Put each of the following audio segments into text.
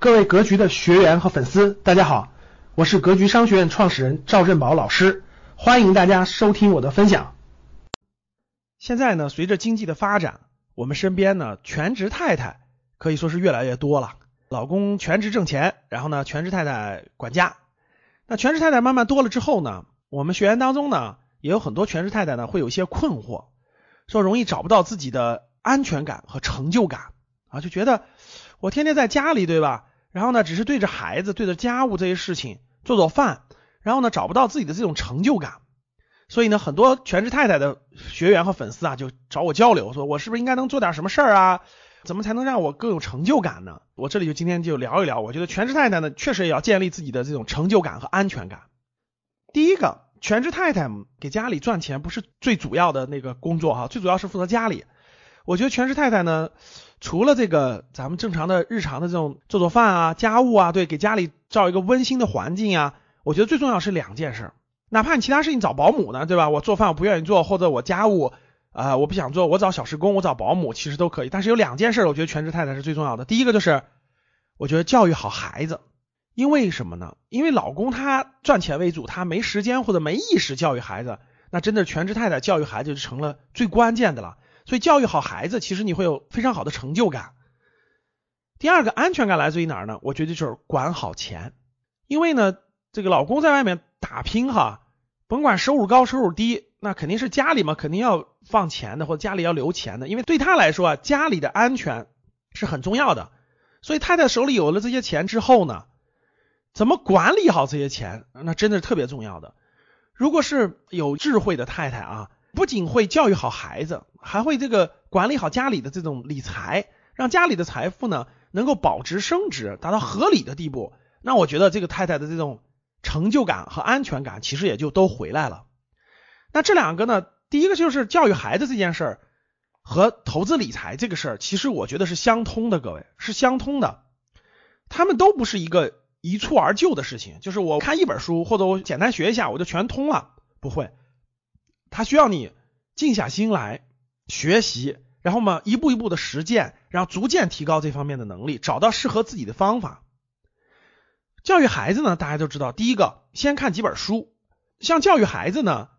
各位格局的学员和粉丝，大家好，我是格局商学院创始人赵振宝老师，欢迎大家收听我的分享。现在呢，随着经济的发展，我们身边呢全职太太可以说是越来越多了。老公全职挣钱，然后呢全职太太管家。那全职太太慢慢多了之后呢，我们学员当中呢也有很多全职太太呢会有一些困惑，说容易找不到自己的安全感和成就感啊，就觉得我天天在家里对吧？然后呢，只是对着孩子、对着家务这些事情做做饭，然后呢，找不到自己的这种成就感。所以呢，很多全职太太的学员和粉丝啊，就找我交流，说我是不是应该能做点什么事儿啊？怎么才能让我更有成就感呢？我这里就今天就聊一聊，我觉得全职太太呢，确实也要建立自己的这种成就感和安全感。第一个，全职太太给家里赚钱不是最主要的那个工作哈，最主要是负责家里。我觉得全职太太呢。除了这个，咱们正常的日常的这种做做饭啊、家务啊，对，给家里造一个温馨的环境啊，我觉得最重要是两件事。哪怕你其他事情找保姆呢，对吧？我做饭我不愿意做，或者我家务啊我不想做，我找小时工，我找保姆其实都可以。但是有两件事，我觉得全职太太是最重要的。第一个就是，我觉得教育好孩子，因为什么呢？因为老公他赚钱为主，他没时间或者没意识教育孩子，那真的全职太太教育孩子就成了最关键的了。所以教育好孩子，其实你会有非常好的成就感。第二个安全感来自于哪儿呢？我觉得就是管好钱，因为呢，这个老公在外面打拼哈，甭管收入高收入低，那肯定是家里嘛，肯定要放钱的，或者家里要留钱的，因为对他来说啊，家里的安全是很重要的。所以太太手里有了这些钱之后呢，怎么管理好这些钱，那真的是特别重要的。如果是有智慧的太太啊。不仅会教育好孩子，还会这个管理好家里的这种理财，让家里的财富呢能够保值升值，达到合理的地步。那我觉得这个太太的这种成就感和安全感，其实也就都回来了。那这两个呢，第一个就是教育孩子这件事儿和投资理财这个事儿，其实我觉得是相通的，各位是相通的。他们都不是一个一蹴而就的事情，就是我看一本书或者我简单学一下我就全通了，不会。他需要你静下心来学习，然后嘛，一步一步的实践，然后逐渐提高这方面的能力，找到适合自己的方法。教育孩子呢，大家都知道，第一个先看几本书。像教育孩子呢，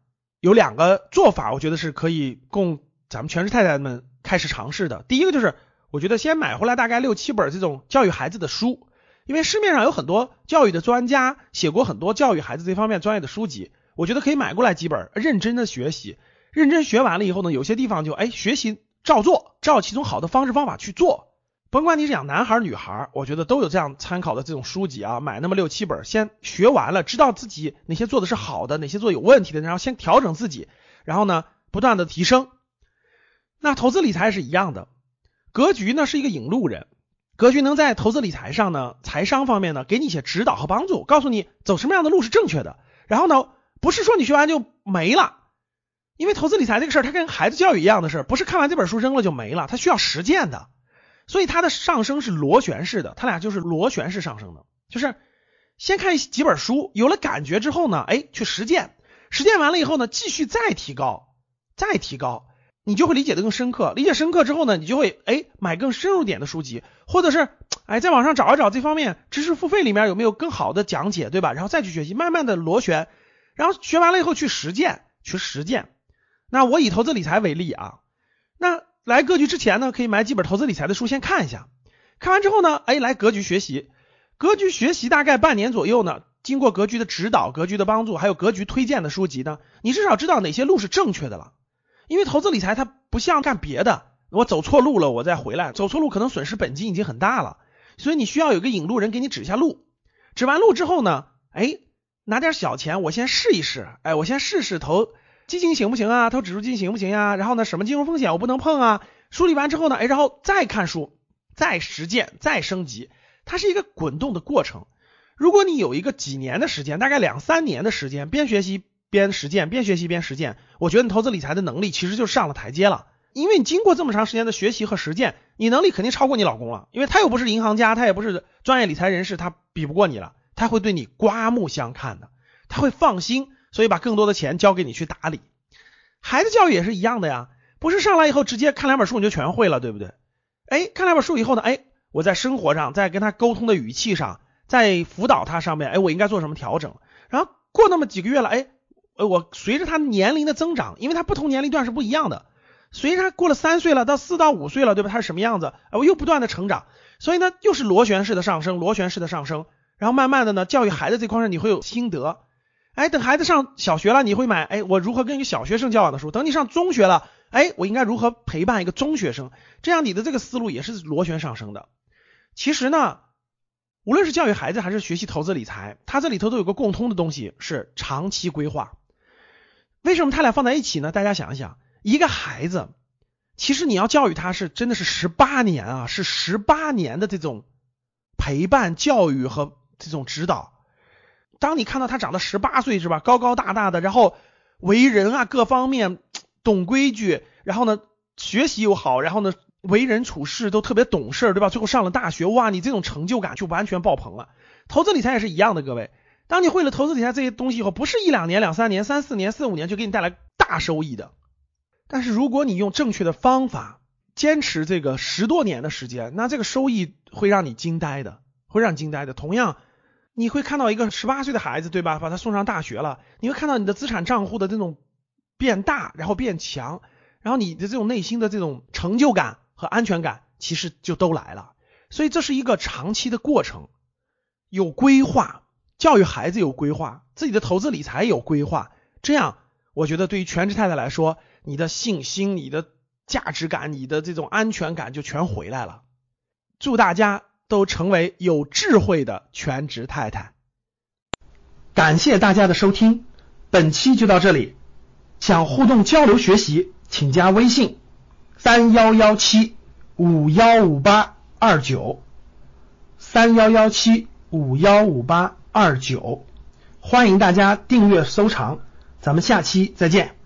有两个做法，我觉得是可以供咱们全职太太们开始尝试的。第一个就是，我觉得先买回来大概六七本这种教育孩子的书，因为市面上有很多教育的专家写过很多教育孩子这方面专业的书籍。我觉得可以买过来几本，认真的学习，认真学完了以后呢，有些地方就哎学习照做，照其中好的方式方法去做。甭管你是养男孩女孩，我觉得都有这样参考的这种书籍啊，买那么六七本，先学完了，知道自己哪些做的是好的，哪些做有问题的，然后先调整自己，然后呢不断的提升。那投资理财是一样的，格局呢是一个引路人，格局能在投资理财上呢，财商方面呢给你一些指导和帮助，告诉你走什么样的路是正确的，然后呢。不是说你学完就没了，因为投资理财这个事儿，它跟孩子教育一样的事儿，不是看完这本书扔了就没了，它需要实践的，所以它的上升是螺旋式的，它俩就是螺旋式上升的，就是先看几本书，有了感觉之后呢，哎，去实践，实践完了以后呢，继续再提高，再提高，你就会理解的更深刻，理解深刻之后呢，你就会哎买更深入点的书籍，或者是哎在网上找一找这方面知识付费里面有没有更好的讲解，对吧？然后再去学习，慢慢的螺旋。然后学完了以后去实践，去实践。那我以投资理财为例啊，那来格局之前呢，可以买几本投资理财的书先看一下。看完之后呢，哎，来格局学习。格局学习大概半年左右呢，经过格局的指导、格局的帮助，还有格局推荐的书籍呢，你至少知道哪些路是正确的了。因为投资理财它不像干别的，我走错路了我再回来，走错路可能损失本金已经很大了，所以你需要有个引路人给你指下路。指完路之后呢，哎。拿点小钱，我先试一试。哎，我先试试投基金行不行啊？投指数基金行不行呀？然后呢，什么金融风险我不能碰啊？梳理完之后呢，哎，然后再看书，再实践，再升级，它是一个滚动的过程。如果你有一个几年的时间，大概两三年的时间，边学习边实践，边学习边实践，我觉得你投资理财的能力其实就上了台阶了。因为你经过这么长时间的学习和实践，你能力肯定超过你老公了。因为他又不是银行家，他也不是专业理财人士，他比不过你了。他会对你刮目相看的，他会放心，所以把更多的钱交给你去打理。孩子教育也是一样的呀，不是上来以后直接看两本书你就全会了，对不对？哎，看两本书以后呢，哎，我在生活上，在跟他沟通的语气上，在辅导他上面，哎，我应该做什么调整？然后过那么几个月了，哎，呃，我随着他年龄的增长，因为他不同年龄段是不一样的，随着他过了三岁了，到四到五岁了，对吧？他是什么样子？哎，我又不断的成长，所以呢，又是螺旋式的上升，螺旋式的上升。然后慢慢的呢，教育孩子这块上你会有心得，哎，等孩子上小学了，你会买，哎，我如何跟一个小学生交往的书？等你上中学了，哎，我应该如何陪伴一个中学生？这样你的这个思路也是螺旋上升的。其实呢，无论是教育孩子还是学习投资理财，它这里头都有个共通的东西，是长期规划。为什么他俩放在一起呢？大家想一想，一个孩子，其实你要教育他是真的是十八年啊，是十八年的这种陪伴教育和这种指导。当你看到他长到十八岁是吧，高高大大的，然后为人啊各方面懂规矩，然后呢学习又好，然后呢。为人处事都特别懂事，对吧？最后上了大学，哇，你这种成就感就完全爆棚了。投资理财也是一样的，各位，当你会了投资理财这些东西以后，不是一两年、两三年、三四年、四五年就给你带来大收益的。但是如果你用正确的方法，坚持这个十多年的时间，那这个收益会让你惊呆的，会让你惊呆的。同样，你会看到一个十八岁的孩子，对吧？把他送上大学了，你会看到你的资产账户的这种变大，然后变强，然后你的这种内心的这种成就感。和安全感其实就都来了，所以这是一个长期的过程，有规划，教育孩子有规划，自己的投资理财有规划，这样我觉得对于全职太太来说，你的信心、你的价值感、你的这种安全感就全回来了。祝大家都成为有智慧的全职太太。感谢大家的收听，本期就到这里。想互动交流学习，请加微信。三幺幺七五幺五八二九，三幺幺七五幺五八二九，欢迎大家订阅收藏，咱们下期再见。